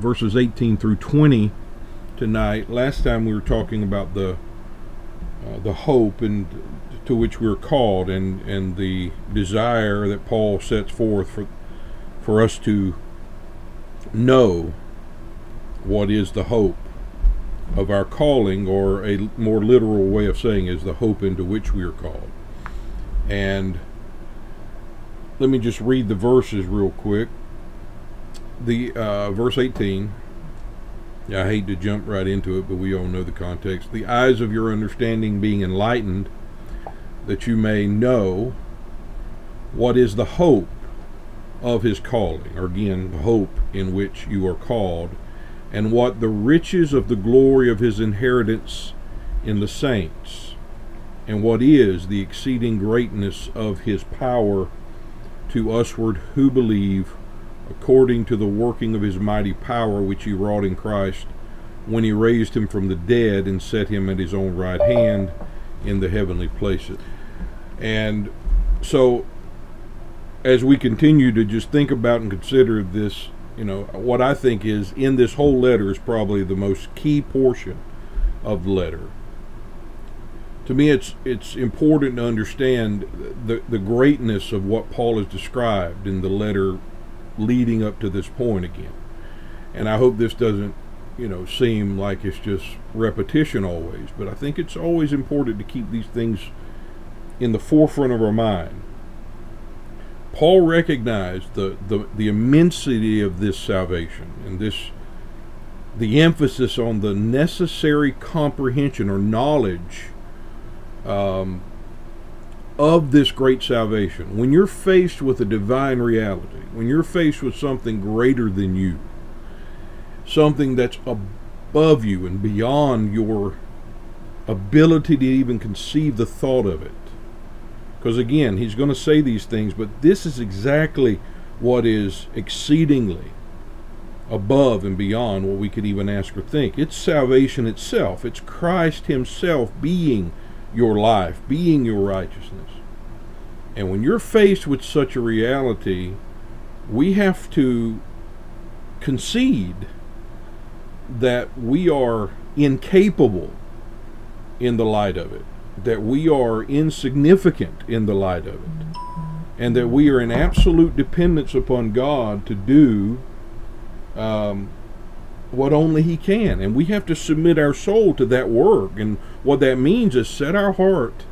verses 18 through 20 tonight. Last time we were talking about the uh, the hope and to which we are called and, and the desire that Paul sets forth for for us to know what is the hope of our calling, or a more literal way of saying is the hope into which we are called. And let me just read the verses real quick. The uh, verse 18. I hate to jump right into it, but we all know the context. The eyes of your understanding being enlightened, that you may know what is the hope of his calling, or again, the hope in which you are called, and what the riches of the glory of his inheritance in the saints, and what is the exceeding greatness of his power to usward who believe, according to the working of his mighty power which he wrought in Christ, when he raised him from the dead and set him at his own right hand in the heavenly places. And so, as we continue to just think about and consider this you know, what I think is in this whole letter is probably the most key portion of the letter. To me, it's it's important to understand the the greatness of what Paul has described in the letter leading up to this point again. And I hope this doesn't, you know, seem like it's just repetition always, but I think it's always important to keep these things in the forefront of our mind Paul recognized the, the, the immensity of this salvation and this the emphasis on the necessary comprehension or knowledge um, of this great salvation. When you're faced with a divine reality, when you're faced with something greater than you, something that's above you and beyond your ability to even conceive the thought of it, because again, he's going to say these things, but this is exactly what is exceedingly above and beyond what we could even ask or think. It's salvation itself, it's Christ Himself being your life, being your righteousness. And when you're faced with such a reality, we have to concede that we are incapable in the light of it that we are insignificant in the light of it, and that we are in absolute dependence upon God to do um, what only He can. And we have to submit our soul to that work. And what that means is set our heart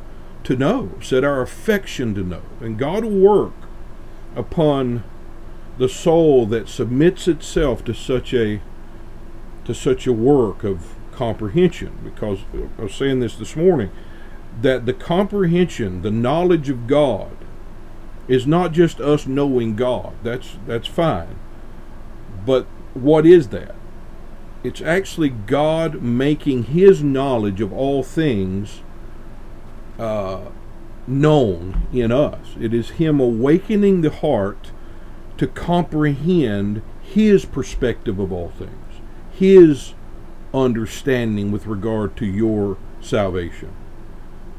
to know, set our affection to know. And God will work upon the soul that submits itself to such a to such a work of comprehension because I was saying this this morning that the comprehension, the knowledge of God, is not just us knowing God. That's that's fine. But what is that? It's actually God making His knowledge of all things uh, known in us. It is Him awakening the heart to comprehend His perspective of all things, His understanding with regard to your salvation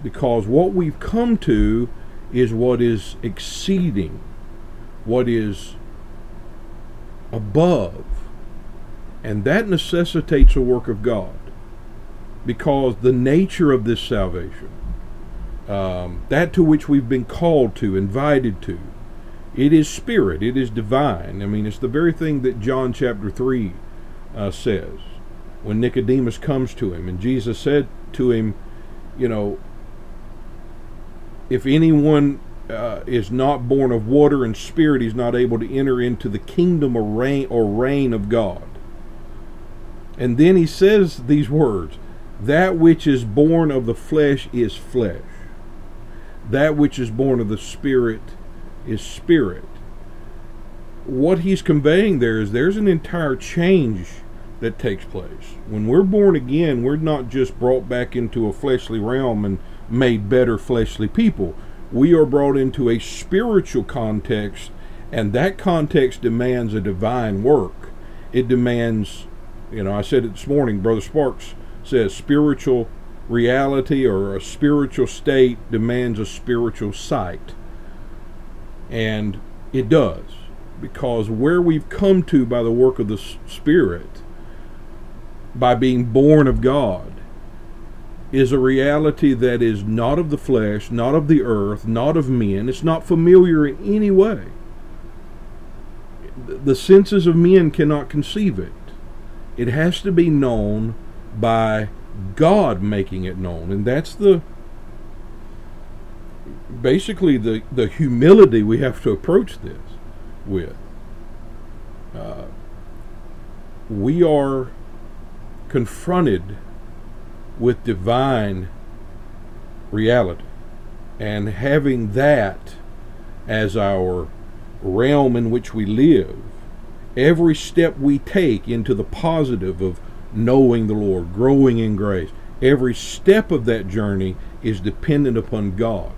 because what we've come to is what is exceeding, what is above. And that necessitates a work of God because the nature of this salvation, um, that to which we've been called to, invited to, it is spirit, it is divine. I mean, it's the very thing that John chapter 3 uh, says when Nicodemus comes to him, and Jesus said to him, You know, if anyone uh, is not born of water and spirit, he's not able to enter into the kingdom or reign or reign of God. And then he says these words: "That which is born of the flesh is flesh; that which is born of the spirit is spirit." What he's conveying there is there's an entire change that takes place. When we're born again, we're not just brought back into a fleshly realm and made better fleshly people. We are brought into a spiritual context, and that context demands a divine work. It demands, you know, I said it this morning, Brother Sparks says spiritual reality or a spiritual state demands a spiritual sight. And it does. because where we've come to by the work of the Spirit, by being born of God, is a reality that is not of the flesh, not of the earth, not of men. It's not familiar in any way. The senses of men cannot conceive it. It has to be known by God making it known. And that's the basically the, the humility we have to approach this with. Uh, we are confronted with divine reality. And having that as our realm in which we live, every step we take into the positive of knowing the Lord, growing in grace, every step of that journey is dependent upon God.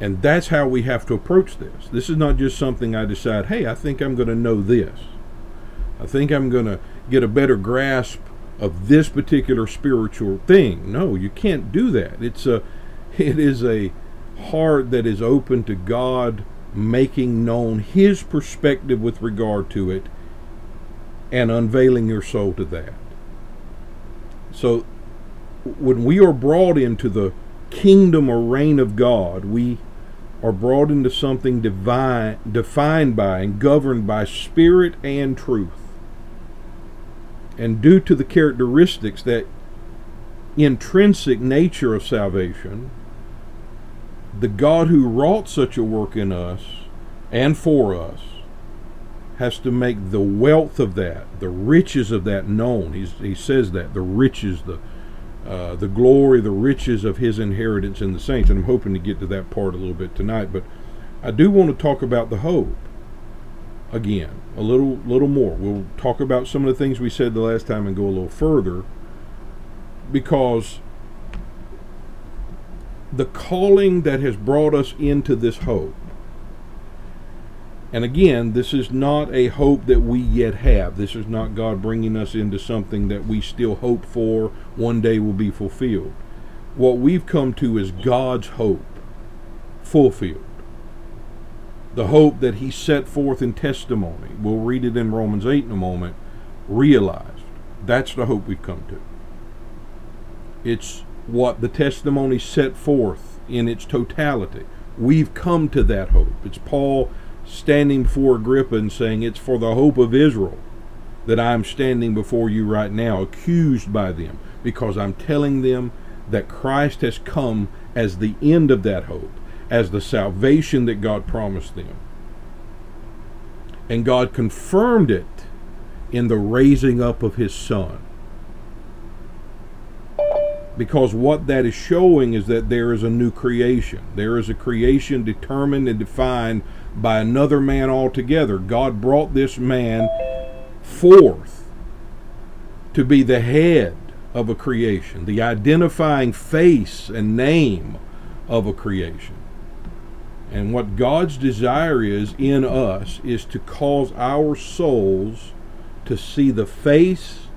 And that's how we have to approach this. This is not just something I decide, hey, I think I'm going to know this. I think I'm going to get a better grasp of this particular spiritual thing. No, you can't do that. It's a it is a heart that is open to God making known his perspective with regard to it and unveiling your soul to that. So when we are brought into the kingdom or reign of God, we are brought into something divine defined by and governed by spirit and truth and due to the characteristics that intrinsic nature of salvation, the God who wrought such a work in us and for us has to make the wealth of that, the riches of that known. He's, he says that the riches, the uh, the glory, the riches of his inheritance in the saints. And I'm hoping to get to that part a little bit tonight. But I do want to talk about the hope again a little little more. We'll talk about some of the things we said the last time and go a little further because the calling that has brought us into this hope. And again, this is not a hope that we yet have. This is not God bringing us into something that we still hope for one day will be fulfilled. What we've come to is God's hope fulfilled the hope that he set forth in testimony, we'll read it in Romans 8 in a moment, realized. That's the hope we've come to. It's what the testimony set forth in its totality. We've come to that hope. It's Paul standing before Agrippa and saying, It's for the hope of Israel that I'm standing before you right now, accused by them, because I'm telling them that Christ has come as the end of that hope as the salvation that God promised them. And God confirmed it in the raising up of his son. Because what that is showing is that there is a new creation. There is a creation determined and defined by another man altogether. God brought this man forth to be the head of a creation, the identifying face and name of a creation. And what God's desire is in us is to cause our souls to see the face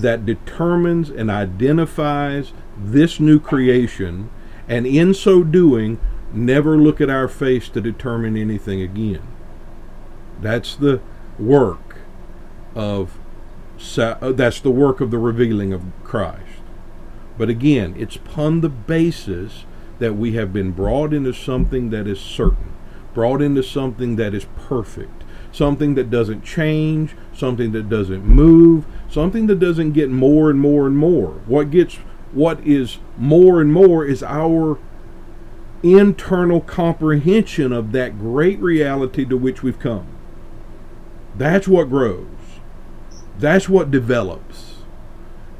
that determines and identifies this new creation, and in so doing, never look at our face to determine anything again. That's the work of uh, that's the work of the revealing of Christ. But again, it's upon the basis that we have been brought into something that is certain, brought into something that is perfect, something that doesn't change, something that doesn't move, something that doesn't get more and more and more. What gets what is more and more is our internal comprehension of that great reality to which we've come. That's what grows. That's what develops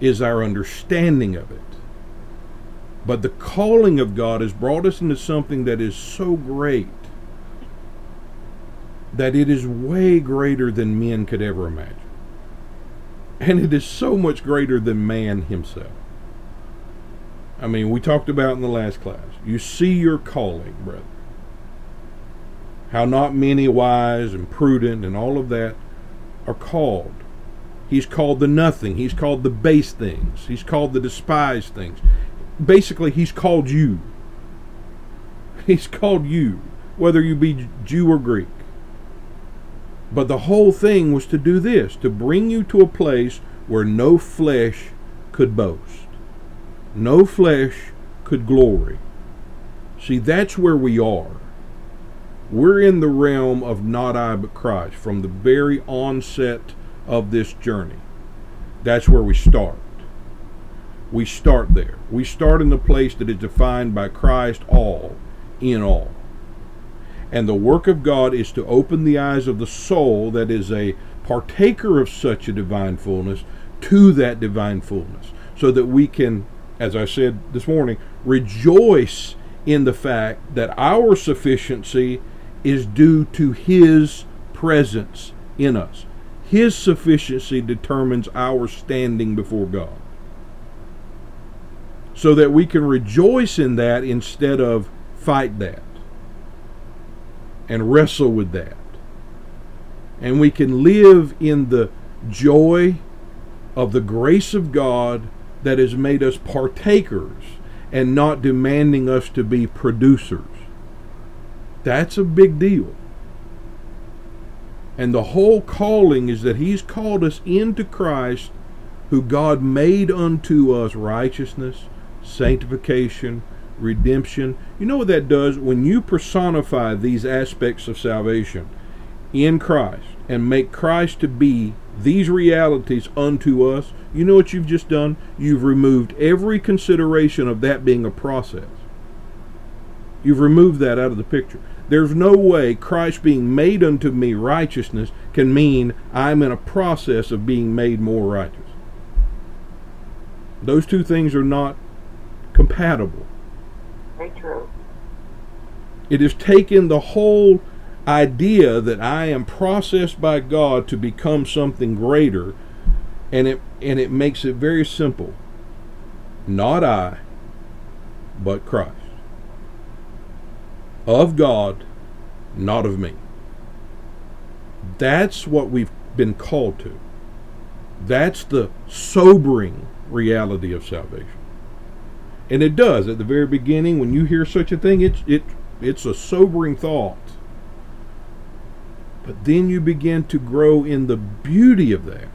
is our understanding of it. But the calling of God has brought us into something that is so great that it is way greater than men could ever imagine. And it is so much greater than man himself. I mean, we talked about in the last class. You see your calling, brother. How not many wise and prudent and all of that are called. He's called the nothing. He's called the base things. He's called the despised things basically he's called you. He's called you. whether you be Jew or Greek. But the whole thing was to do this to bring you to a place where no flesh could boast, no flesh could glory. See, that's where we are. We're in the realm of not I but Christ from the very onset of this journey. That's where we start. We start there. We start in the place that is defined by Christ all in all. And the work of God is to open the eyes of the soul that is a partaker of such a divine fullness to that divine fullness so that we can, as I said this morning, rejoice in the fact that our sufficiency is due to His presence in us. His sufficiency determines our standing before God. So that we can rejoice in that instead of fight that and wrestle with that. And we can live in the joy of the grace of God that has made us partakers and not demanding us to be producers. That's a big deal. And the whole calling is that He's called us into Christ, who God made unto us righteousness, sanctification, redemption. You know what that does? When you personify these aspects of salvation in Christ and make Christ to be these realities unto us, you know what you've just done? You've removed every consideration of that being a process. You've removed that out of the picture. There's no way Christ being made unto me righteousness can mean I'm in a process of being made more righteous. Those two things are not compatible. Very true. It is taken the whole idea that I am processed by God to become something greater, and it and it makes it very simple. Not I, but Christ. Of God, not of me. That's what we've been called to. That's the sobering reality of salvation. And it does at the very beginning when you hear such a thing, it's it it's a sobering thought. But then you begin to grow in the beauty of that.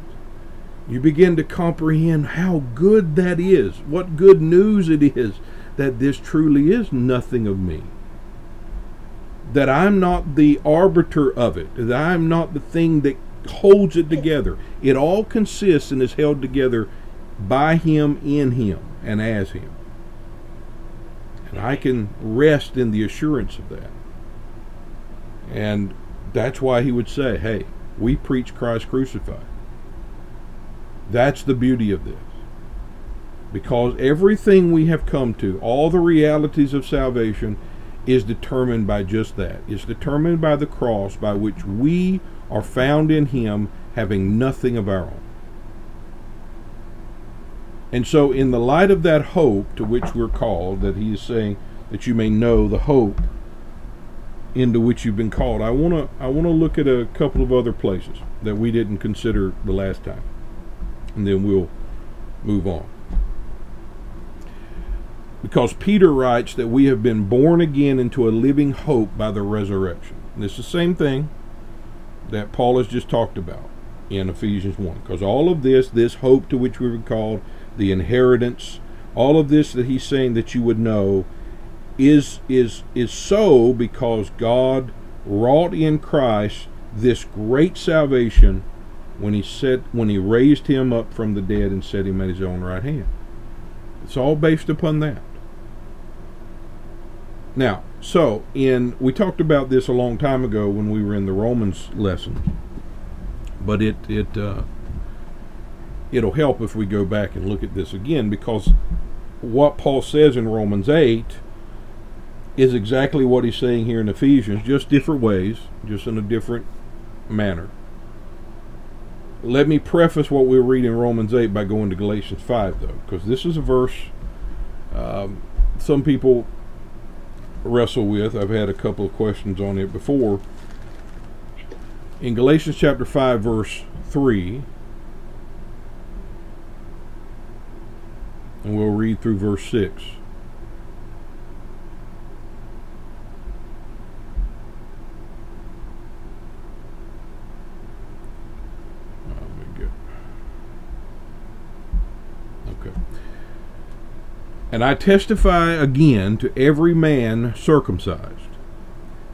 You begin to comprehend how good that is, what good news it is that this truly is nothing of me. That I'm not the arbiter of it, that I'm not the thing that holds it together. It all consists and is held together by Him, in Him, and as Him. And I can rest in the assurance of that. And that's why he would say, hey, we preach Christ crucified. That's the beauty of this. Because everything we have come to, all the realities of salvation, is determined by just that. It's determined by the cross by which we are found in Him having nothing of our own. And so, in the light of that hope to which we're called, that He is saying that you may know the hope into which you've been called. I want to I want to look at a couple of other places that we didn't consider the last time. And then we'll move on. Because Peter writes that we have been born again into a living hope by the resurrection. And it's the same thing that Paul has just talked about in Ephesians 1. Because all of this, this hope to which we were called, the inheritance, all of this that he's saying that you would know is is is so because God wrought in Christ this great salvation when he said when he raised him up from the dead and set him at his own right hand. It's all based upon that. Now, so in we talked about this a long time ago when we were in the Romans lesson, but it it uh, it'll help if we go back and look at this again because what Paul says in Romans eight is exactly what he's saying here in Ephesians, just different ways, just in a different manner. Let me preface what we read in Romans 8 by going to Galatians 5, though, because this is a verse um, some people wrestle with. I've had a couple of questions on it before. In Galatians chapter 5, verse 3, and we'll read through verse 6. And I testify again to every man circumcised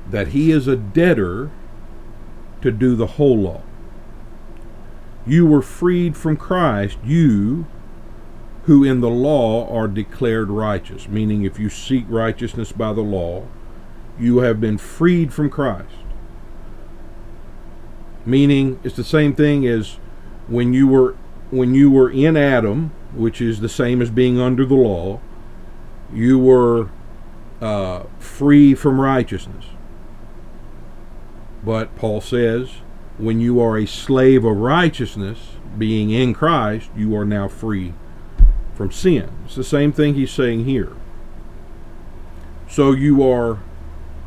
that he is a debtor to do the whole law. You were freed from Christ, you who in the law are declared righteous, meaning if you seek righteousness by the law, you have been freed from Christ. Meaning it's the same thing as when you were when you were in Adam, which is the same as being under the law, you were uh, free from righteousness. But Paul says, when you are a slave of righteousness, being in Christ, you are now free from sin. It's the same thing he's saying here. So you are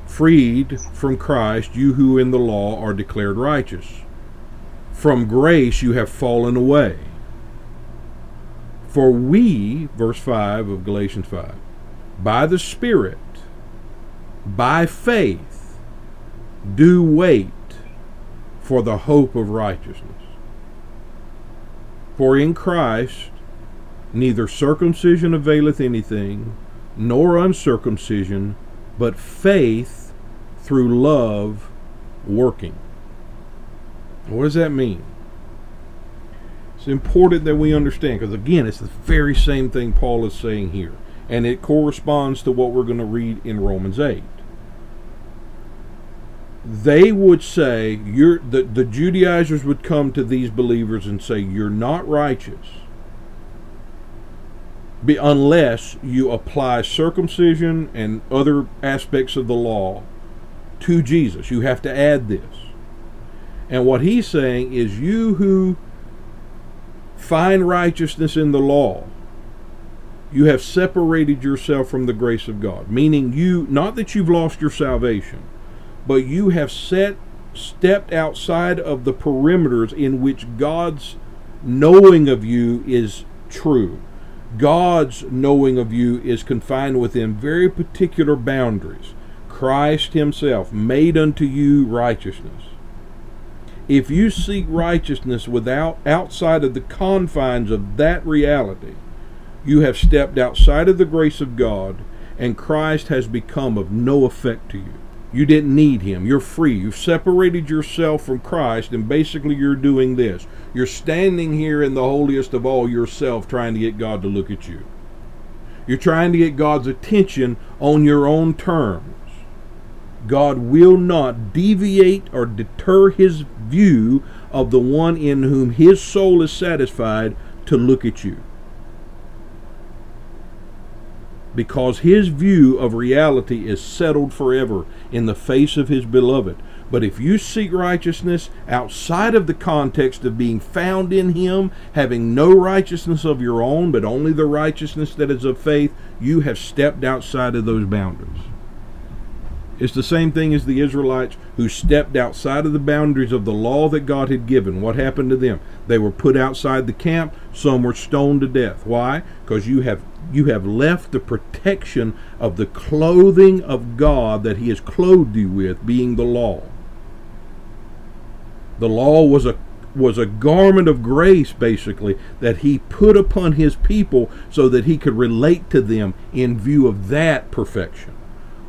freed from Christ, you who in the law are declared righteous. From grace you have fallen away. For we, verse 5 of Galatians 5, by the Spirit, by faith, do wait for the hope of righteousness. For in Christ neither circumcision availeth anything, nor uncircumcision, but faith through love working. What does that mean? It's important that we understand because, again, it's the very same thing Paul is saying here, and it corresponds to what we're going to read in Romans 8. They would say, you're, the, the Judaizers would come to these believers and say, You're not righteous unless you apply circumcision and other aspects of the law to Jesus. You have to add this. And what he's saying is, you who find righteousness in the law, you have separated yourself from the grace of God. Meaning, you, not that you've lost your salvation, but you have set, stepped outside of the perimeters in which God's knowing of you is true. God's knowing of you is confined within very particular boundaries. Christ Himself made unto you righteousness. If you seek righteousness without outside of the confines of that reality, you have stepped outside of the grace of God, and Christ has become of no effect to you. You didn't need him. You're free. You've separated yourself from Christ, and basically you're doing this. You're standing here in the holiest of all yourself trying to get God to look at you. You're trying to get God's attention on your own terms. God will not deviate or deter his view of the one in whom his soul is satisfied to look at you. Because his view of reality is settled forever in the face of his beloved. But if you seek righteousness outside of the context of being found in him, having no righteousness of your own, but only the righteousness that is of faith, you have stepped outside of those boundaries. It's the same thing as the Israelites who stepped outside of the boundaries of the law that God had given. What happened to them? They were put outside the camp. Some were stoned to death. Why? Because you have you have left the protection of the clothing of God that He has clothed you with, being the law. The law was a was a garment of grace, basically, that he put upon his people so that he could relate to them in view of that perfection.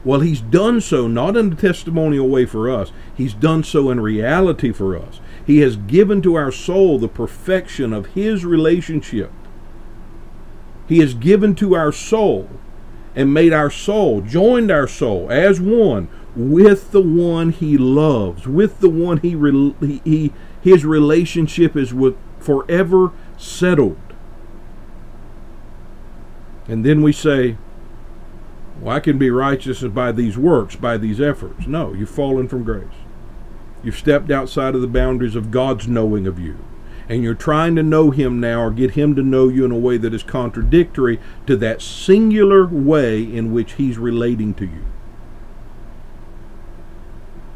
Well, he's done so not in a testimonial way for us, he's done so in reality for us. He has given to our soul the perfection of his relationship. He has given to our soul and made our soul, joined our soul as one with the one he loves, with the one he, he, he his relationship is with forever settled. And then we say, well, I can be righteous by these works, by these efforts. No, you've fallen from grace. You've stepped outside of the boundaries of God's knowing of you. And you're trying to know Him now or get Him to know you in a way that is contradictory to that singular way in which He's relating to you.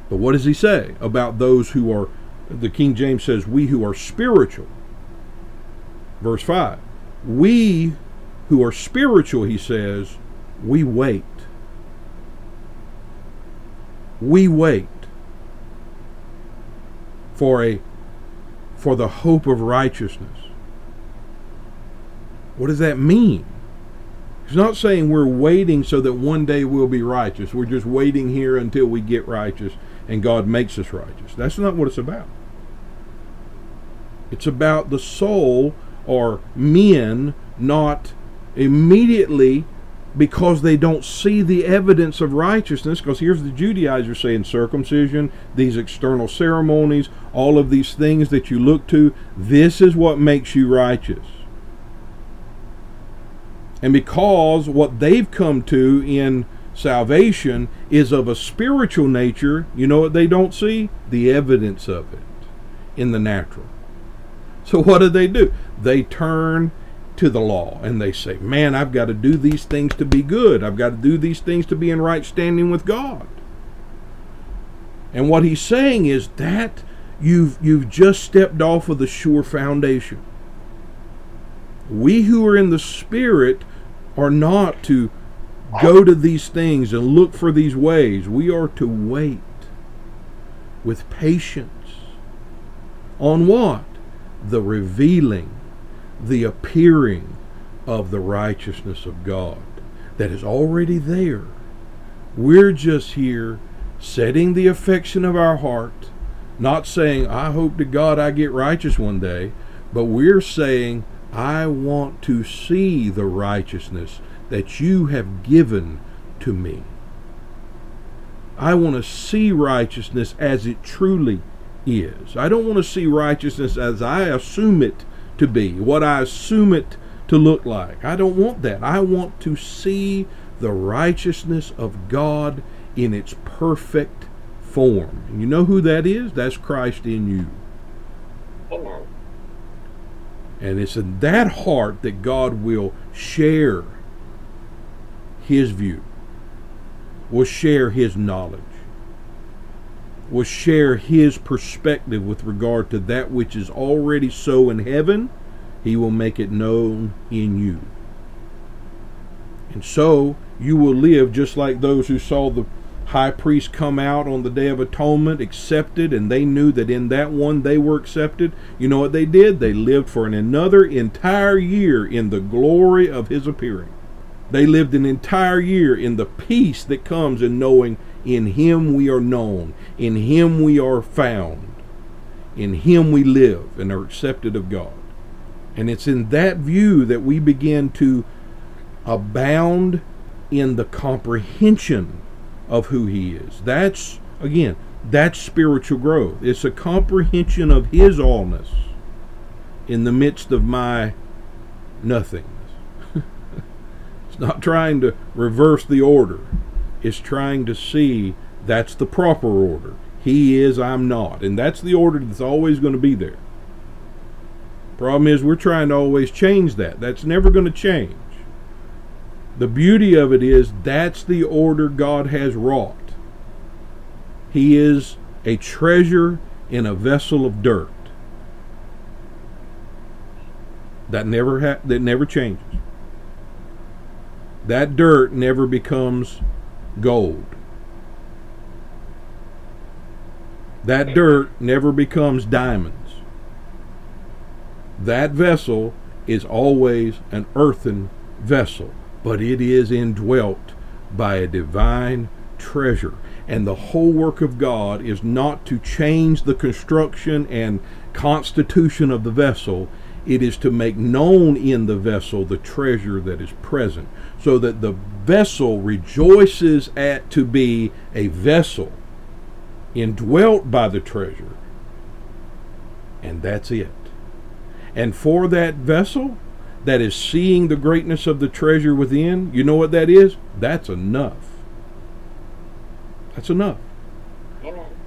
But what does He say about those who are, the King James says, we who are spiritual? Verse 5. We who are spiritual, He says, we wait. We wait for a for the hope of righteousness. What does that mean? He's not saying we're waiting so that one day we'll be righteous. We're just waiting here until we get righteous and God makes us righteous. That's not what it's about. It's about the soul or men not immediately because they don't see the evidence of righteousness. Because here's the Judaizers saying circumcision, these external ceremonies, all of these things that you look to, this is what makes you righteous. And because what they've come to in salvation is of a spiritual nature, you know what they don't see? The evidence of it in the natural. So what do they do? They turn to the law and they say, Man, I've got to do these things to be good. I've got to do these things to be in right standing with God. And what he's saying is that you've you've just stepped off of the sure foundation. We who are in the spirit are not to go to these things and look for these ways. We are to wait with patience. On what? The revealing, the appearing of the righteousness of God that is already there. We're just here setting the affection of our heart, not saying, I hope to God I get righteous one day, but we're saying, I want to see the righteousness that you have given to me. I want to see righteousness as it truly is. I don't want to see righteousness as I assume it to be, what I assume it to look like. I don't want that. I want to see the righteousness of God in its perfect form. And you know who that is? That's Christ in you. And it's in that heart that God will share his view, will share his knowledge, will share his perspective with regard to that which is already so in heaven. He will make it known in you. And so you will live just like those who saw the high priest come out on the day of atonement accepted and they knew that in that one they were accepted you know what they did they lived for an another entire year in the glory of his appearing they lived an entire year in the peace that comes in knowing in him we are known in him we are found in him we live and are accepted of god and it's in that view that we begin to abound in the comprehension of who he is. That's, again, that's spiritual growth. It's a comprehension of his allness in the midst of my nothingness. it's not trying to reverse the order, it's trying to see that's the proper order. He is, I'm not. And that's the order that's always going to be there. Problem is, we're trying to always change that. That's never going to change. The beauty of it is that's the order God has wrought. He is a treasure in a vessel of dirt. That never ha- that never changes. That dirt never becomes gold. That dirt never becomes diamonds. That vessel is always an earthen vessel but it is indwelt by a divine treasure. And the whole work of God is not to change the construction and constitution of the vessel, it is to make known in the vessel the treasure that is present, so that the vessel rejoices at to be a vessel indwelt by the treasure. And that's it. And for that vessel, that is seeing the greatness of the treasure within, you know what that is? That's enough. That's enough.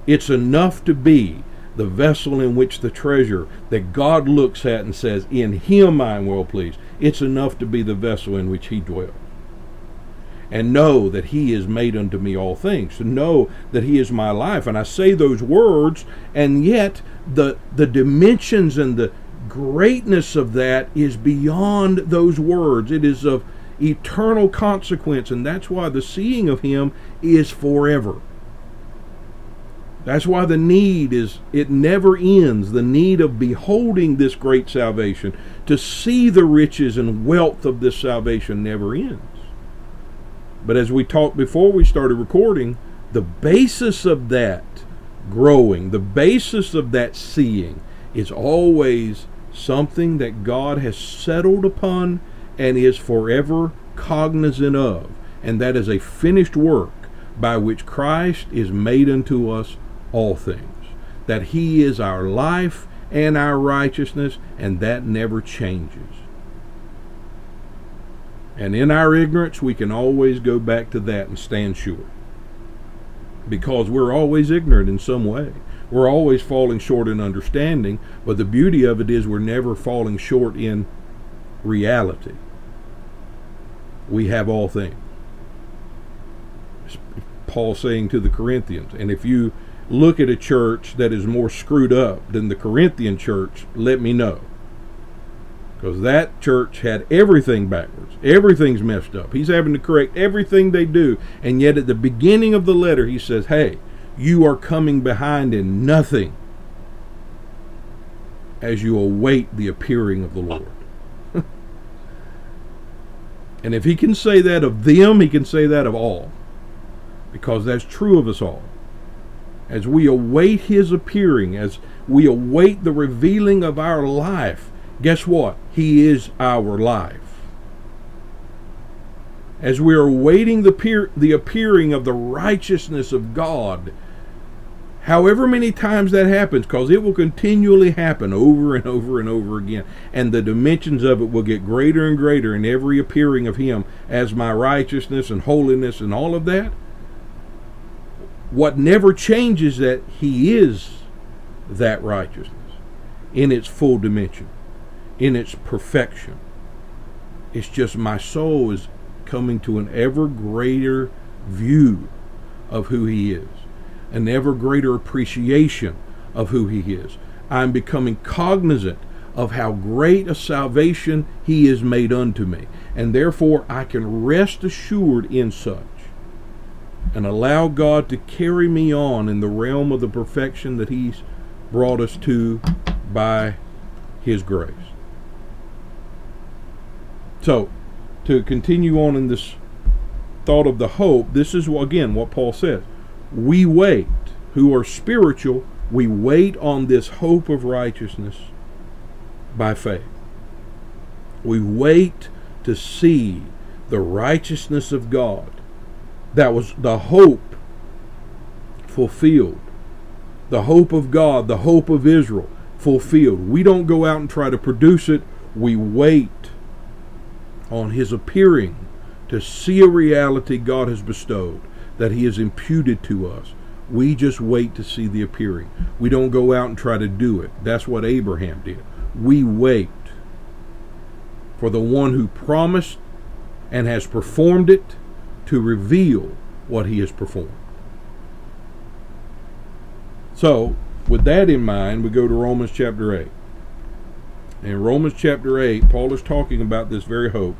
It's enough to be the vessel in which the treasure that God looks at and says, In him I am well pleased. It's enough to be the vessel in which he dwells. And know that he is made unto me all things. To know that he is my life. And I say those words, and yet the the dimensions and the greatness of that is beyond those words. It is of eternal consequence, and that's why the seeing of Him is forever. That's why the need is, it never ends. The need of beholding this great salvation, to see the riches and wealth of this salvation never ends. But as we talked before we started recording, the basis of that growing, the basis of that seeing is always something that God has settled upon and is forever cognizant of. And that is a finished work by which Christ is made unto us all things. That he is our life and our righteousness, and that never changes. And in our ignorance, we can always go back to that and stand sure. Because we're always ignorant in some way. We're always falling short in understanding, but the beauty of it is we're never falling short in reality. We have all things. Paul saying to the Corinthians, and if you look at a church that is more screwed up than the Corinthian church, let me know. Because that church had everything backwards. Everything's messed up. He's having to correct everything they do. And yet at the beginning of the letter, he says, Hey, you are coming behind in nothing as you await the appearing of the Lord. and if he can say that of them, he can say that of all. Because that's true of us all as we await his appearing, as we await the revealing of our life, guess what? He is our life. As we are awaiting the, peer, the appearing of the righteousness of God, however many times that happens, because it will continually happen over and over and over again, and the dimensions of it will get greater and greater in every appearing of Him as my righteousness and holiness and all of that what never changes that he is that righteousness in its full dimension, in its perfection. It's just my soul is coming to an ever greater view of who he is, an ever greater appreciation of who he is. I'm becoming cognizant of how great a salvation he is made unto me, and therefore I can rest assured in such and allow God to carry me on in the realm of the perfection that He's brought us to by His grace. So, to continue on in this thought of the hope, this is again what Paul says. We wait, who are spiritual, we wait on this hope of righteousness by faith. We wait to see the righteousness of God that was the hope fulfilled. The hope of God, the hope of Israel fulfilled. We don't go out and try to produce it. We wait on His appearing to see a reality God has bestowed, that He has imputed to us. We just wait to see the appearing. We don't go out and try to do it. That's what Abraham did. We wait for the one who promised and has performed it to reveal what he has performed. So, with that in mind, we go to Romans chapter 8. In Romans chapter 8, Paul is talking about this very hope.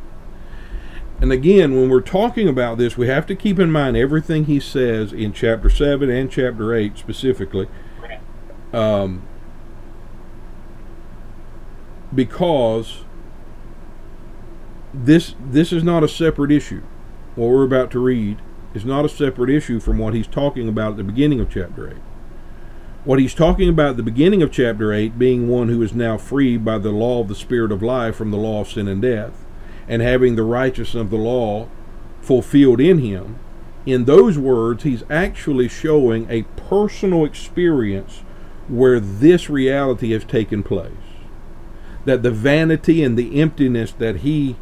And again, when we're talking about this, we have to keep in mind everything he says in chapter 7 and chapter 8 specifically. Um, because this this is not a separate issue what we're about to read is not a separate issue from what he's talking about at the beginning of chapter 8. What he's talking about at the beginning of chapter 8 being one who is now free by the law of the Spirit of life from the law of sin and death, and having the righteousness of the law fulfilled in him, in those words, he's actually showing a personal experience where this reality has taken place. That the vanity and the emptiness that he,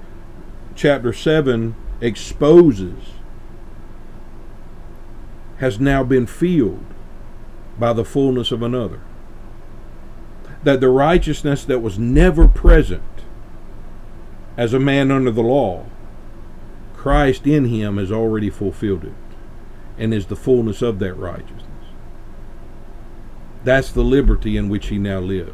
chapter 7, exposes has now been filled by the fullness of another. That the righteousness that was never present as a man under the law, Christ in him has already fulfilled it and is the fullness of that righteousness. That's the liberty in which he now lives.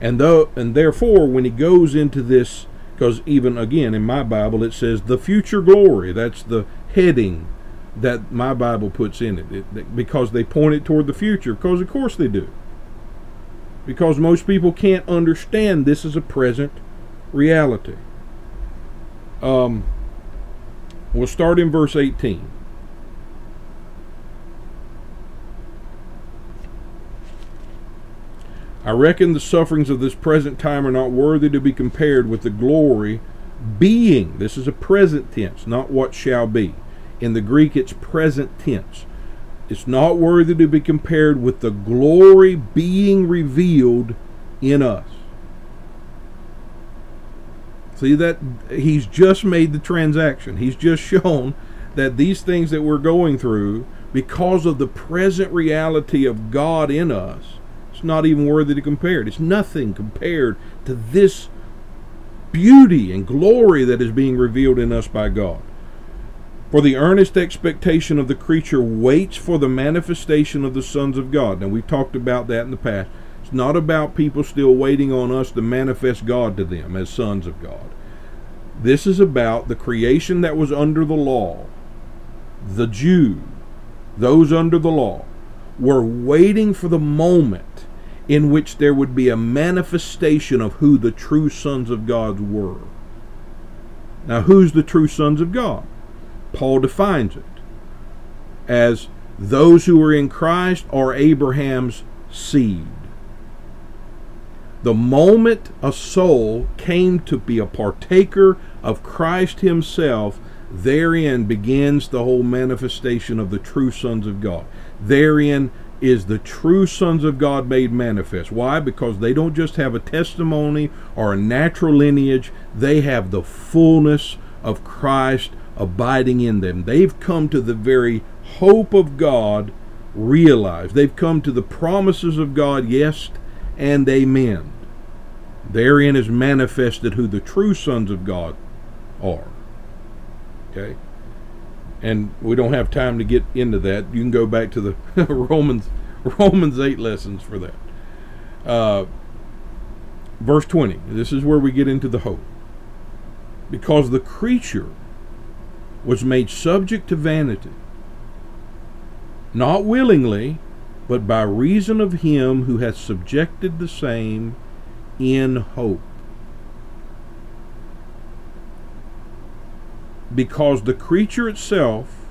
And though and therefore when he goes into this because even again in my Bible it says the future glory. That's the heading that my Bible puts in it, it because they point it toward the future. Because of course they do. Because most people can't understand this is a present reality. Um, We'll start in verse 18. I reckon the sufferings of this present time are not worthy to be compared with the glory being. This is a present tense, not what shall be. In the Greek, it's present tense. It's not worthy to be compared with the glory being revealed in us. See that he's just made the transaction. He's just shown that these things that we're going through, because of the present reality of God in us, it's not even worthy to compare. it. It's nothing compared to this beauty and glory that is being revealed in us by God. For the earnest expectation of the creature waits for the manifestation of the sons of God. Now, we've talked about that in the past. It's not about people still waiting on us to manifest God to them as sons of God. This is about the creation that was under the law. The Jew, those under the law, were waiting for the moment in which there would be a manifestation of who the true sons of God were. Now, who's the true sons of God? Paul defines it as those who are in Christ are Abraham's seed. The moment a soul came to be a partaker of Christ Himself, therein begins the whole manifestation of the true sons of God. Therein is the true sons of God made manifest. Why? Because they don't just have a testimony or a natural lineage, they have the fullness of Christ abiding in them. They've come to the very hope of God realized. They've come to the promises of God, yes and amen. Therein is manifested who the true sons of God are. Okay? and we don't have time to get into that. You can go back to the Romans Romans eight lessons for that. Uh, verse twenty. This is where we get into the hope, because the creature was made subject to vanity, not willingly, but by reason of him who hath subjected the same in hope. because the creature itself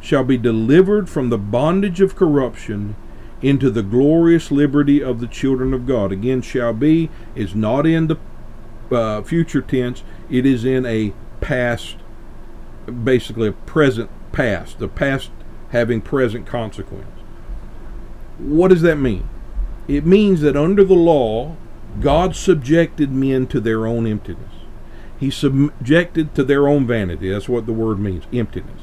shall be delivered from the bondage of corruption into the glorious liberty of the children of God. Again, shall be is not in the uh, future tense, it is in a past, basically a present past, the past having present consequence. What does that mean? It means that under the law, God subjected men to their own emptiness. He subjected to their own vanity. That's what the word means emptiness.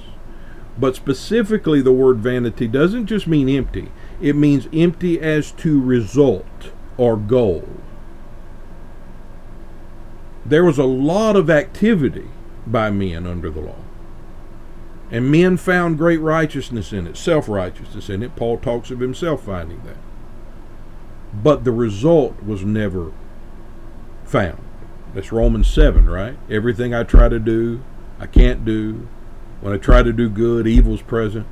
But specifically, the word vanity doesn't just mean empty, it means empty as to result or goal. There was a lot of activity by men under the law. And men found great righteousness in it, self righteousness in it. Paul talks of himself finding that. But the result was never found. That's Romans 7, right? Everything I try to do, I can't do. When I try to do good, evil's present.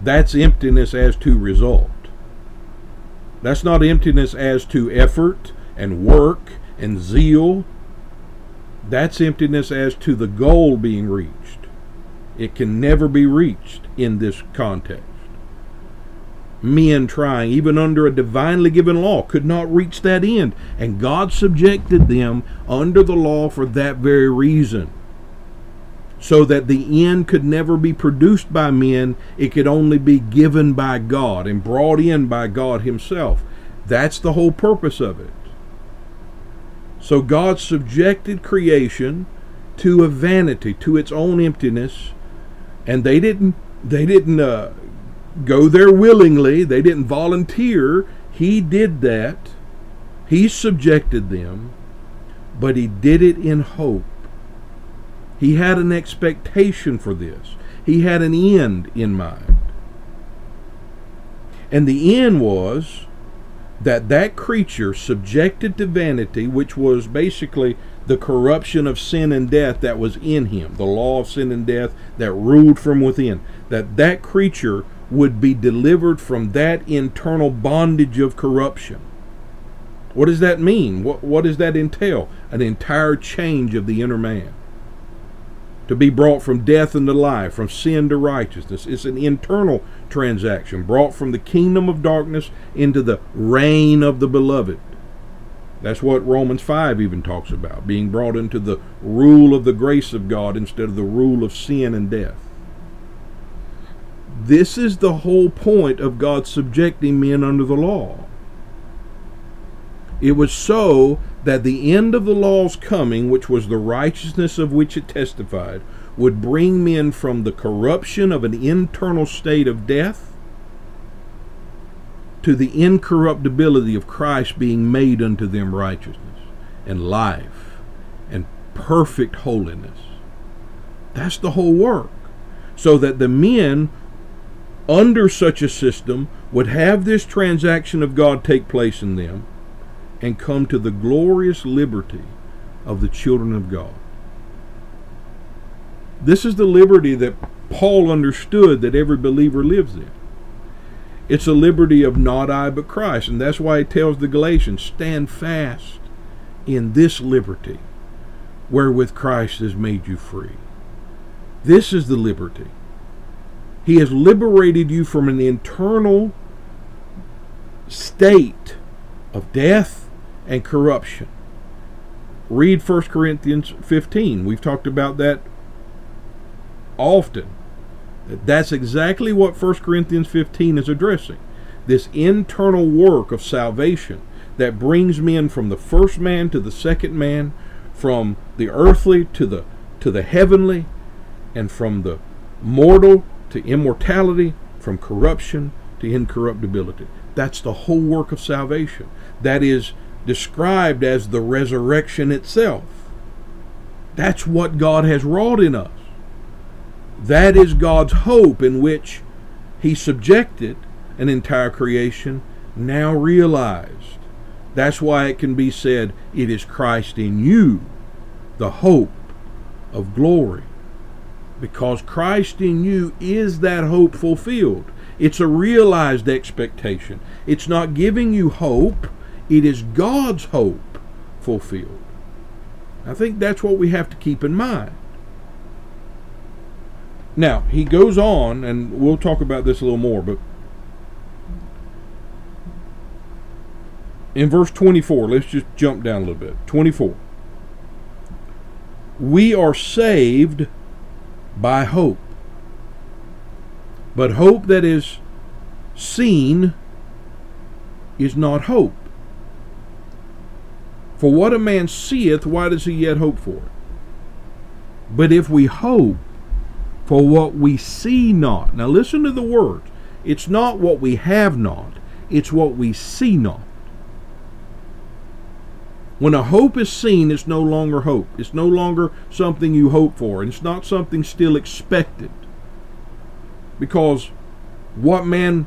That's emptiness as to result. That's not emptiness as to effort and work and zeal. That's emptiness as to the goal being reached. It can never be reached in this context men trying, even under a divinely given law, could not reach that end. And God subjected them under the law for that very reason. So that the end could never be produced by men, it could only be given by God and brought in by God Himself. That's the whole purpose of it. So God subjected creation to a vanity, to its own emptiness, and they didn't they didn't uh, go there willingly. They didn't volunteer. He did that. He subjected them, but he did it in hope. He had an expectation for this. He had an end in mind. And the end was that that creature subjected to vanity, which was basically the corruption of sin and death that was in him, the law of sin and death that ruled from within, that that creature would be delivered from that internal bondage of corruption. What does that mean? What, what does that entail? An entire change of the inner man. to be brought from death into life, from sin to righteousness. It's an internal transaction, brought from the kingdom of darkness into the reign of the beloved. That's what Romans 5 even talks about, being brought into the rule of the grace of God instead of the rule of sin and death. This is the whole point of God subjecting men under the law. It was so that the end of the law's coming, which was the righteousness of which it testified, would bring men from the corruption of an internal state of death to the incorruptibility of Christ being made unto them righteousness and life and perfect holiness. That's the whole work. So that the men under such a system would have this transaction of God take place in them and come to the glorious liberty of the children of God. This is the liberty that Paul understood that every believer lives in. It's a liberty of not I but Christ, and that's why he tells the Galatians, stand fast in this liberty wherewith Christ has made you free. This is the liberty. He has liberated you from an internal state of death and corruption. Read 1 Corinthians 15. We've talked about that often. That's exactly what 1 Corinthians 15 is addressing. This internal work of salvation that brings men from the first man to the second man, from the earthly to the to the heavenly, and from the mortal to immortality, from corruption to incorruptibility. That's the whole work of salvation. That is described as the resurrection itself. That's what God has wrought in us. That is God's hope in which He subjected an entire creation, now realized. That's why it can be said, It is Christ in you, the hope of glory. Because Christ in you is that hope fulfilled. It's a realized expectation. It's not giving you hope it is God's hope fulfilled. I think that's what we have to keep in mind. Now, he goes on, and we'll talk about this a little more, but in verse 24, let's just jump down a little bit. 24. We are saved by hope. But hope that is seen is not hope. For what a man seeth, why does he yet hope for? But if we hope for what we see not, now listen to the words. It's not what we have not, it's what we see not. When a hope is seen, it's no longer hope. It's no longer something you hope for. And it's not something still expected. Because what man,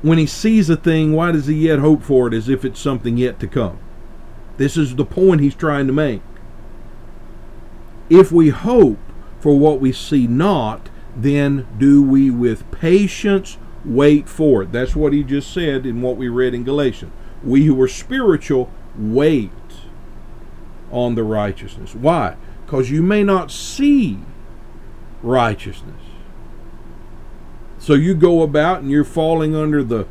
when he sees a thing, why does he yet hope for it as if it's something yet to come? This is the point he's trying to make. If we hope for what we see not, then do we with patience wait for it. That's what he just said in what we read in Galatians. We who are spiritual wait on the righteousness. Why? Because you may not see righteousness. So you go about and you're falling under the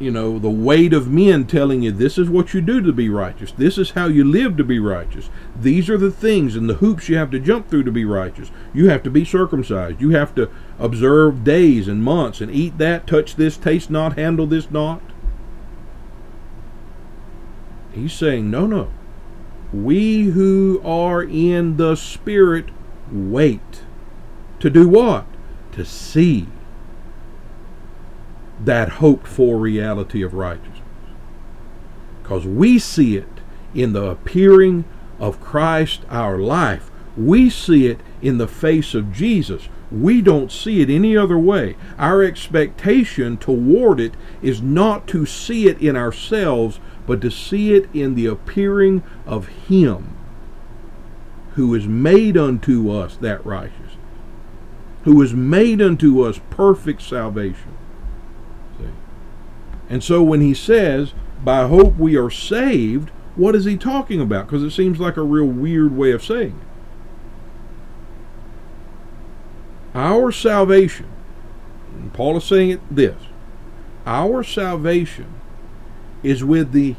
you know, the weight of men telling you this is what you do to be righteous. This is how you live to be righteous. These are the things and the hoops you have to jump through to be righteous. You have to be circumcised. You have to observe days and months and eat that, touch this, taste not, handle this not. He's saying, no, no. We who are in the Spirit wait. To do what? To see that hoped for reality of righteousness. Because we see it in the appearing of Christ our life. We see it in the face of Jesus. We don't see it any other way. Our expectation toward it is not to see it in ourselves, but to see it in the appearing of Him who is made unto us that righteousness, who is made unto us perfect salvation. And so when he says, by hope we are saved, what is he talking about? Because it seems like a real weird way of saying it. Our salvation, Paul is saying it this, our salvation is with the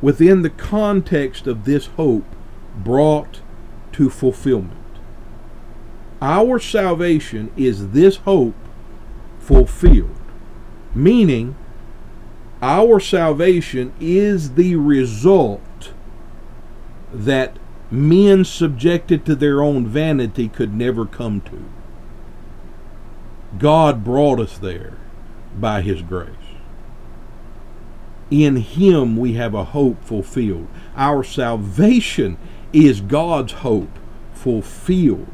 within the context of this hope brought to fulfillment. Our salvation is this hope fulfilled, meaning our salvation is the result that men subjected to their own vanity could never come to. God brought us there by His grace. In Him we have a hope fulfilled. Our salvation is God's hope fulfilled.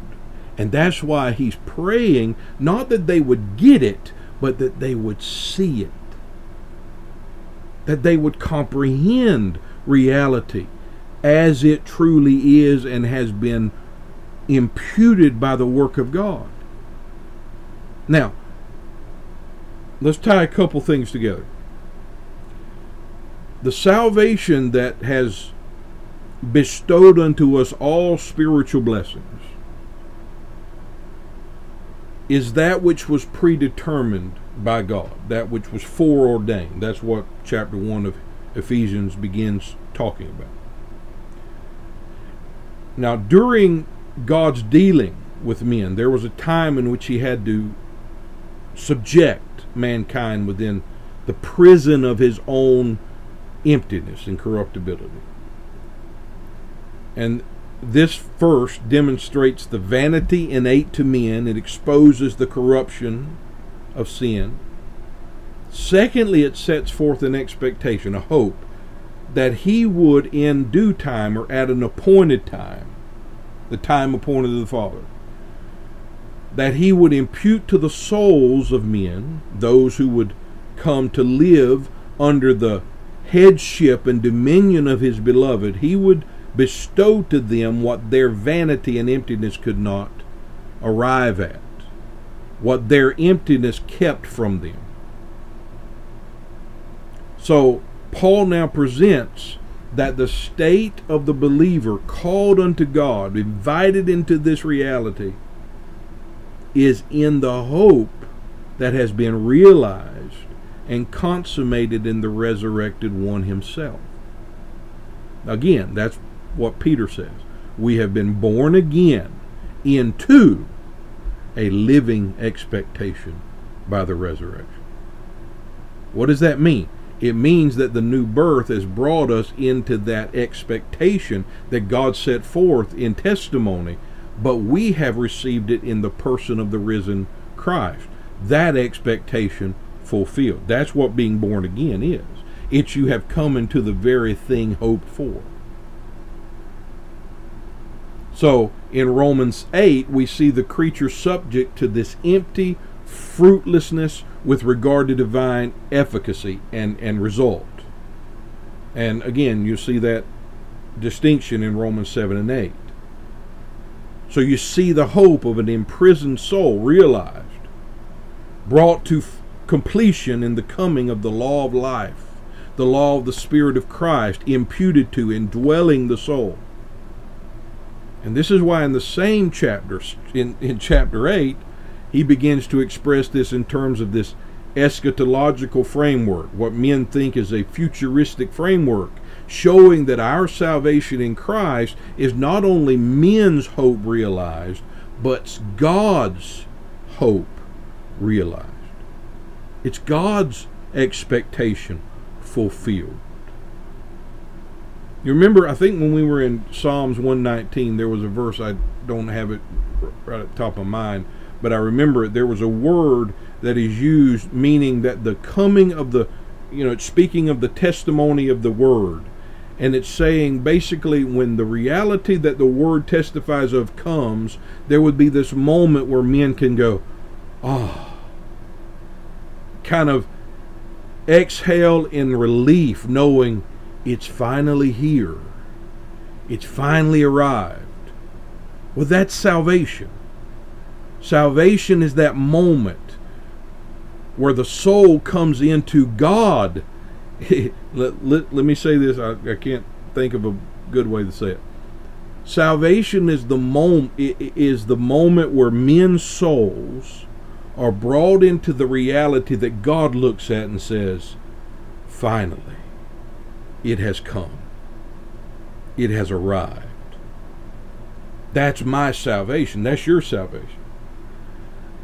And that's why He's praying not that they would get it, but that they would see it. That they would comprehend reality as it truly is and has been imputed by the work of God. Now, let's tie a couple things together. The salvation that has bestowed unto us all spiritual blessings is that which was predetermined by God, that which was foreordained. That's what chapter 1 of Ephesians begins talking about. Now, during God's dealing with men, there was a time in which He had to subject mankind within the prison of His own emptiness and corruptibility. And this first demonstrates the vanity innate to men, it exposes the corruption of sin. Secondly, it sets forth an expectation, a hope, that he would in due time or at an appointed time, the time appointed of the Father, that he would impute to the souls of men, those who would come to live under the headship and dominion of his beloved, he would bestow to them what their vanity and emptiness could not arrive at, what their emptiness kept from them. So, Paul now presents that the state of the believer called unto God, invited into this reality, is in the hope that has been realized and consummated in the resurrected one himself. Again, that's what Peter says. We have been born again into a living expectation by the resurrection. What does that mean? It means that the new birth has brought us into that expectation that God set forth in testimony, but we have received it in the person of the risen Christ. That expectation fulfilled. That's what being born again is. It's you have come into the very thing hoped for. So in Romans 8, we see the creature subject to this empty fruitlessness with regard to divine efficacy and, and result. And again, you see that distinction in Romans 7 and 8. So you see the hope of an imprisoned soul realized, brought to f- completion in the coming of the law of life, the law of the Spirit of Christ, imputed to, indwelling the soul. And this is why in the same chapter, in, in chapter 8, he begins to express this in terms of this eschatological framework, what men think is a futuristic framework, showing that our salvation in Christ is not only men's hope realized, but God's hope realized. It's God's expectation fulfilled. You remember, I think when we were in Psalms 119, there was a verse, I don't have it right at the top of mind, but I remember it. There was a word that is used meaning that the coming of the, you know, it's speaking of the testimony of the word. And it's saying basically when the reality that the word testifies of comes, there would be this moment where men can go, ah, oh, kind of exhale in relief, knowing it's finally here. It's finally arrived. Well, that's salvation. Salvation is that moment where the soul comes into God. let, let, let me say this, I, I can't think of a good way to say it. Salvation is the moment is the moment where men's souls are brought into the reality that God looks at and says, "Finally, it has come. It has arrived." That's my salvation. That's your salvation.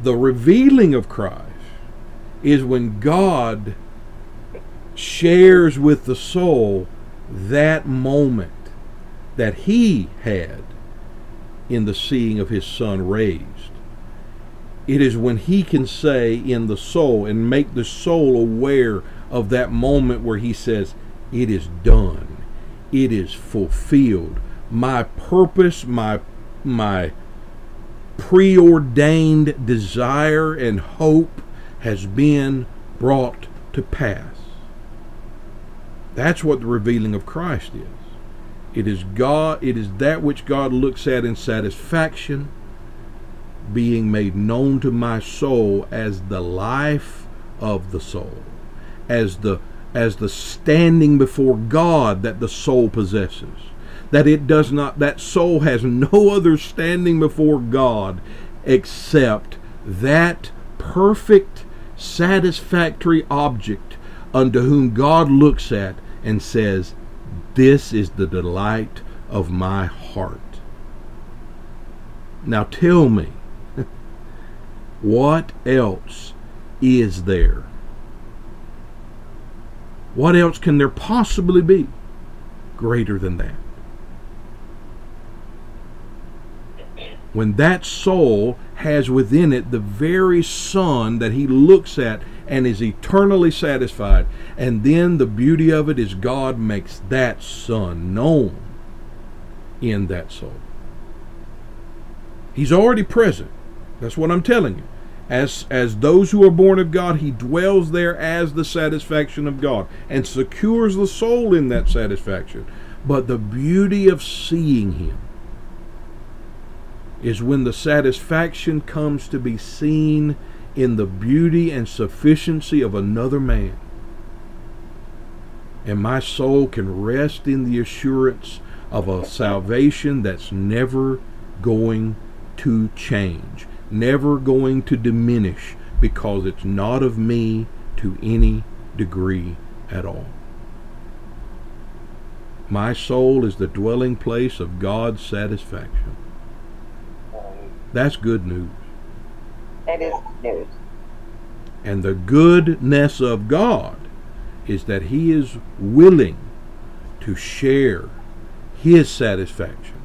The revealing of Christ is when God shares with the soul that moment that he had in the seeing of his son raised. It is when he can say in the soul and make the soul aware of that moment where he says, It is done, it is fulfilled. My purpose, my my preordained desire and hope has been brought to pass. That's what the revealing of Christ is. It is God, it is that which God looks at in satisfaction being made known to my soul as the life of the soul, as the as the standing before God that the soul possesses. That it does not that soul has no other standing before God except that perfect satisfactory object unto whom God looks at and says, this is the delight of my heart. Now tell me, what else is there? What else can there possibly be greater than that? When that soul has within it the very Son that he looks at and is eternally satisfied. And then the beauty of it is God makes that Son known in that soul. He's already present. That's what I'm telling you. As, as those who are born of God, He dwells there as the satisfaction of God and secures the soul in that satisfaction. But the beauty of seeing Him is when the satisfaction comes to be seen in the beauty and sufficiency of another man. And my soul can rest in the assurance of a salvation that's never going to change, never going to diminish, because it's not of me to any degree at all. My soul is the dwelling place of God's satisfaction. That's good news. That is news. And the goodness of God is that He is willing to share His satisfaction,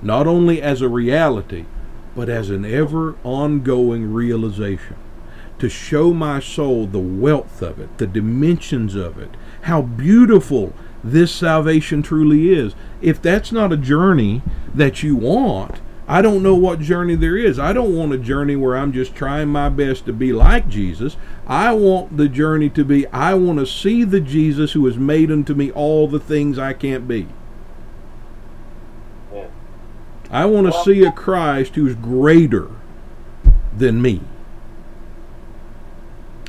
not only as a reality, but as an ever ongoing realization. To show my soul the wealth of it, the dimensions of it, how beautiful this salvation truly is. If that's not a journey that you want, I don't know what journey there is. I don't want a journey where I'm just trying my best to be like Jesus. I want the journey to be I want to see the Jesus who has made unto me all the things I can't be. I want to see a Christ who's greater than me.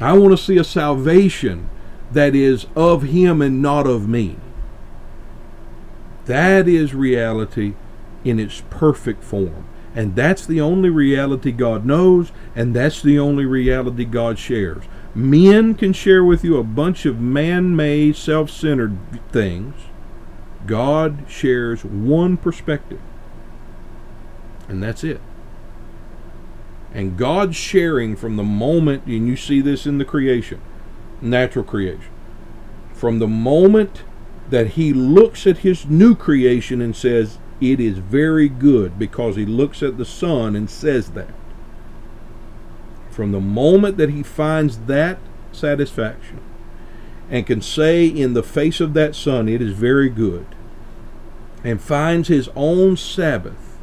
I want to see a salvation that is of him and not of me. That is reality in its perfect form. And that's the only reality God knows, and that's the only reality God shares. Men can share with you a bunch of man made, self centered things. God shares one perspective, and that's it. And God's sharing from the moment, and you see this in the creation, natural creation, from the moment that He looks at His new creation and says, it is very good because he looks at the Son and says that. From the moment that he finds that satisfaction and can say in the face of that Son, it is very good, and finds his own Sabbath,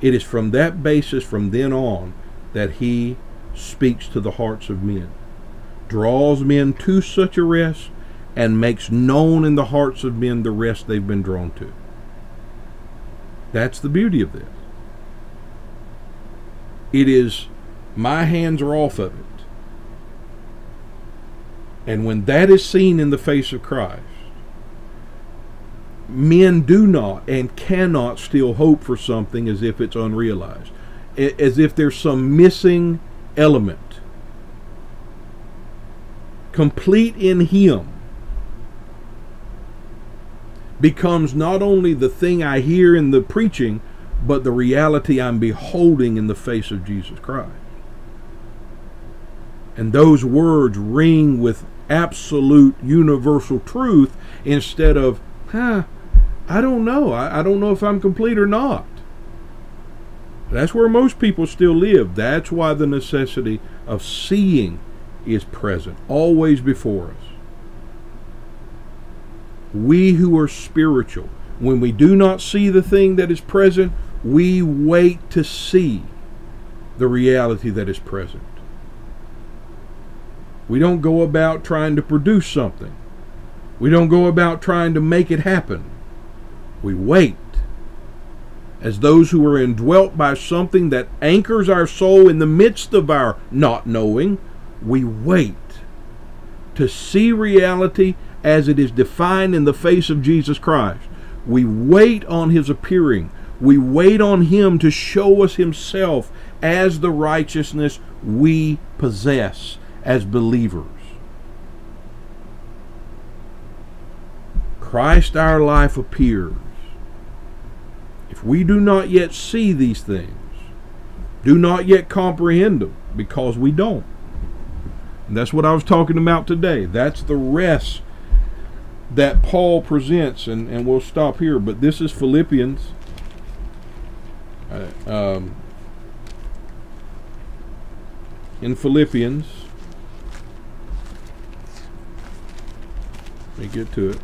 it is from that basis from then on that he speaks to the hearts of men, draws men to such a rest, and makes known in the hearts of men the rest they've been drawn to. That's the beauty of this. It is, my hands are off of it. And when that is seen in the face of Christ, men do not and cannot still hope for something as if it's unrealized, as if there's some missing element. Complete in Him becomes not only the thing I hear in the preaching, but the reality I'm beholding in the face of Jesus Christ. And those words ring with absolute universal truth instead of, huh, I don't know. I, I don't know if I'm complete or not. That's where most people still live. That's why the necessity of seeing is present, always before us. We who are spiritual, when we do not see the thing that is present, we wait to see the reality that is present. We don't go about trying to produce something. We don't go about trying to make it happen. We wait. As those who are indwelt by something that anchors our soul in the midst of our not knowing, we wait to see reality as it is defined in the face of Jesus Christ. We wait on his appearing. We wait on him to show us himself as the righteousness we possess as believers. Christ our life appears we do not yet see these things, do not yet comprehend them, because we don't. And that's what I was talking about today. That's the rest that Paul presents, and, and we'll stop here. But this is Philippians. Uh, um, in Philippians, let me get to it.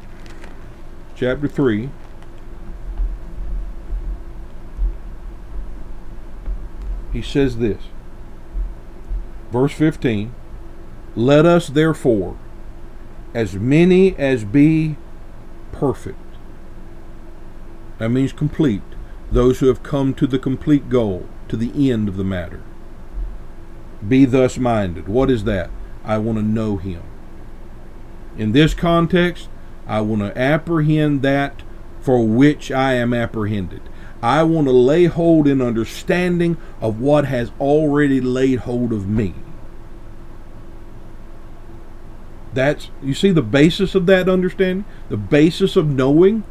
Chapter 3. He says this. Verse 15 Let us therefore, as many as be perfect, that means complete, those who have come to the complete goal, to the end of the matter, be thus minded. What is that? I want to know him. In this context, I want to apprehend that for which I am apprehended. I want to lay hold in understanding of what has already laid hold of me. That's you see the basis of that understanding? The basis of knowing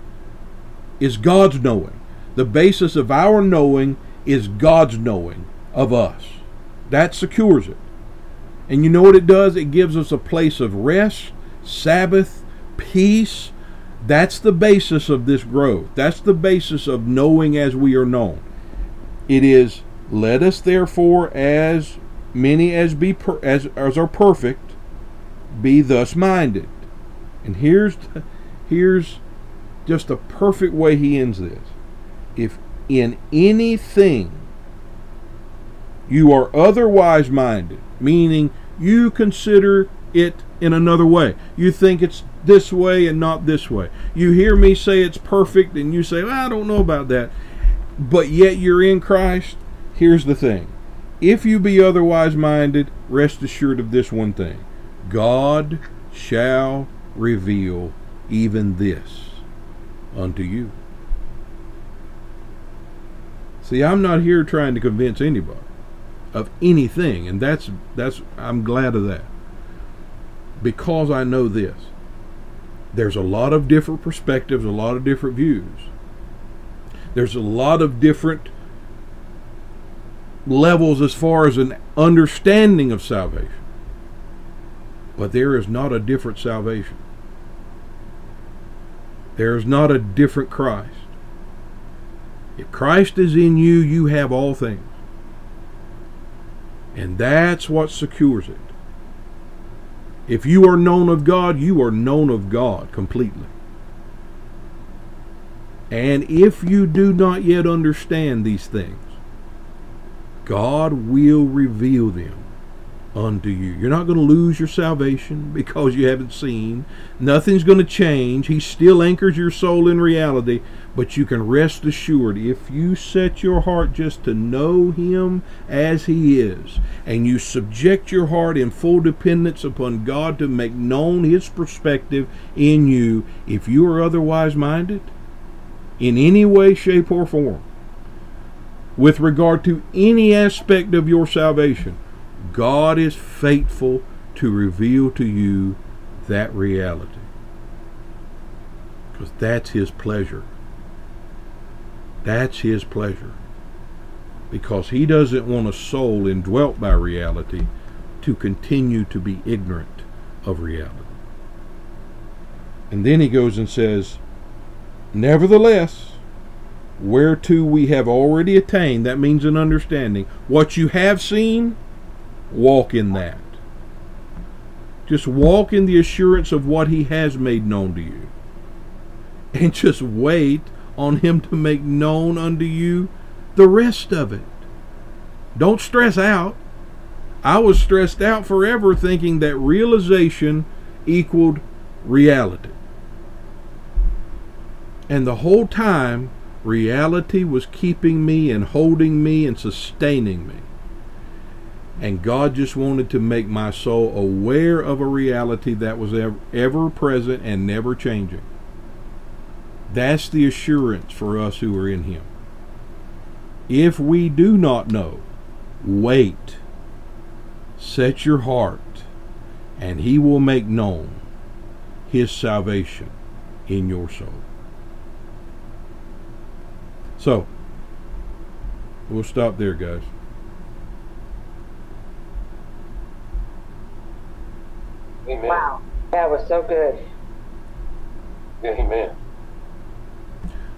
is God's knowing. The basis of our knowing is God's knowing of us. That secures it. And you know what it does? It gives us a place of rest, Sabbath, peace, that's the basis of this growth. That's the basis of knowing as we are known. It is let us therefore as many as be per, as as are perfect be thus minded. And here's here's just a perfect way he ends this. If in anything you are otherwise minded, meaning you consider it in another way. You think it's this way and not this way. You hear me say it's perfect and you say, well, I don't know about that. But yet you're in Christ. Here's the thing if you be otherwise minded, rest assured of this one thing God shall reveal even this unto you. See, I'm not here trying to convince anybody of anything, and that's that's I'm glad of that. Because I know this there's a lot of different perspectives, a lot of different views. There's a lot of different levels as far as an understanding of salvation. But there is not a different salvation. There is not a different Christ. If Christ is in you, you have all things. And that's what secures it. If you are known of God, you are known of God completely. And if you do not yet understand these things, God will reveal them unto you. You're not going to lose your salvation because you haven't seen. Nothing's going to change. He still anchors your soul in reality, but you can rest assured if you set your heart just to know Him as He is, and you subject your heart in full dependence upon God to make known His perspective in you, if you are otherwise minded, in any way, shape, or form with regard to any aspect of your salvation, God is faithful to reveal to you that reality. Because that's His pleasure. That's His pleasure. Because He doesn't want a soul indwelt by reality to continue to be ignorant of reality. And then He goes and says, Nevertheless, whereto we have already attained, that means an understanding. What you have seen, walk in that. Just walk in the assurance of what He has made known to you. And just wait on Him to make known unto you the rest of it. Don't stress out. I was stressed out forever thinking that realization equaled reality. And the whole time, reality was keeping me and holding me and sustaining me. And God just wanted to make my soul aware of a reality that was ever, ever present and never changing. That's the assurance for us who are in Him. If we do not know, wait. Set your heart, and He will make known His salvation in your soul. So, we'll stop there, guys. Amen. Wow. That was so good. Amen.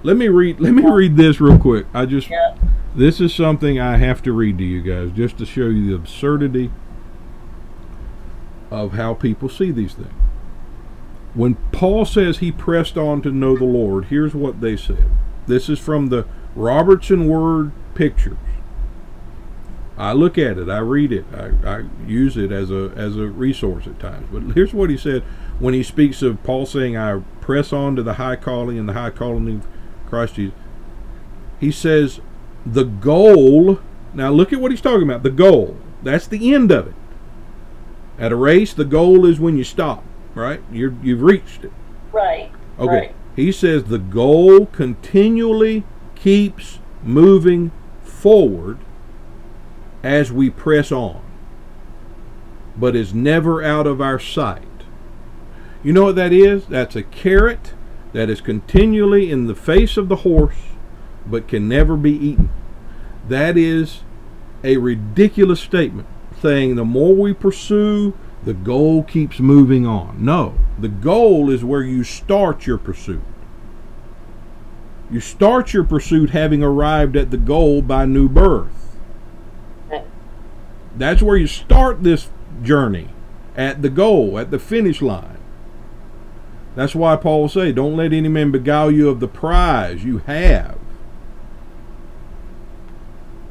Let me read. Let me read this real quick. I just Yeah. this is something I have to read to you guys just to show you the absurdity of how people see these things. When Paul says he pressed on to know the Lord, here's what they said. This is from the Robertson Word Pictures. I look at it, I read it, I, I use it as a as a resource at times. But here's what he said when he speaks of Paul saying, "I press on to the high calling and the high calling of Christ Jesus." He says, "The goal." Now look at what he's talking about. The goal. That's the end of it. At a race, the goal is when you stop. Right? You're you've reached it. Right. Okay. Right. He says the goal continually keeps moving forward as we press on, but is never out of our sight. You know what that is? That's a carrot that is continually in the face of the horse, but can never be eaten. That is a ridiculous statement, saying the more we pursue, the goal keeps moving on. No, the goal is where you start your pursuit. You start your pursuit having arrived at the goal by new birth. That's where you start this journey at the goal, at the finish line. That's why Paul say, Don't let any man beguile you of the prize you have.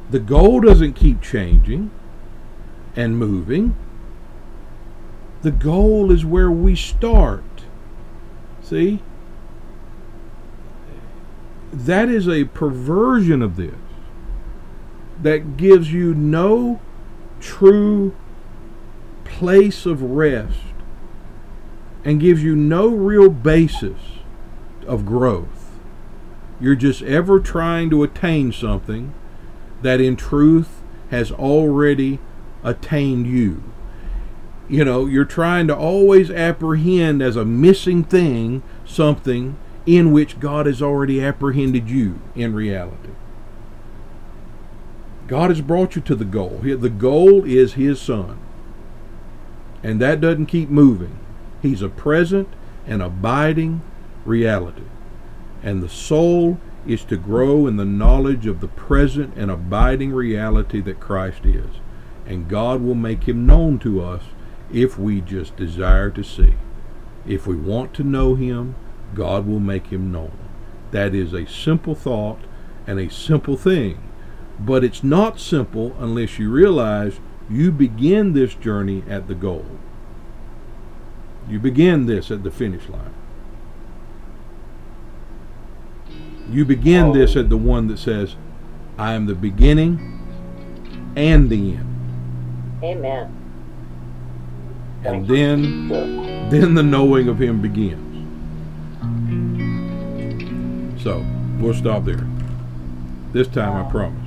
The goal doesn't keep changing and moving. The goal is where we start. See? That is a perversion of this that gives you no true place of rest and gives you no real basis of growth. You're just ever trying to attain something that in truth has already attained you. You know, you're trying to always apprehend as a missing thing something in which God has already apprehended you in reality. God has brought you to the goal. The goal is His Son. And that doesn't keep moving. He's a present and abiding reality. And the soul is to grow in the knowledge of the present and abiding reality that Christ is. And God will make Him known to us if we just desire to see. If we want to know Him, God will make Him known. That is a simple thought and a simple thing. But it's not simple unless you realize you begin this journey at the goal. You begin this at the finish line. You begin oh. this at the one that says, I am the beginning and the end. Amen. And then then the knowing of him begins. So, we'll stop there. This time, I promise.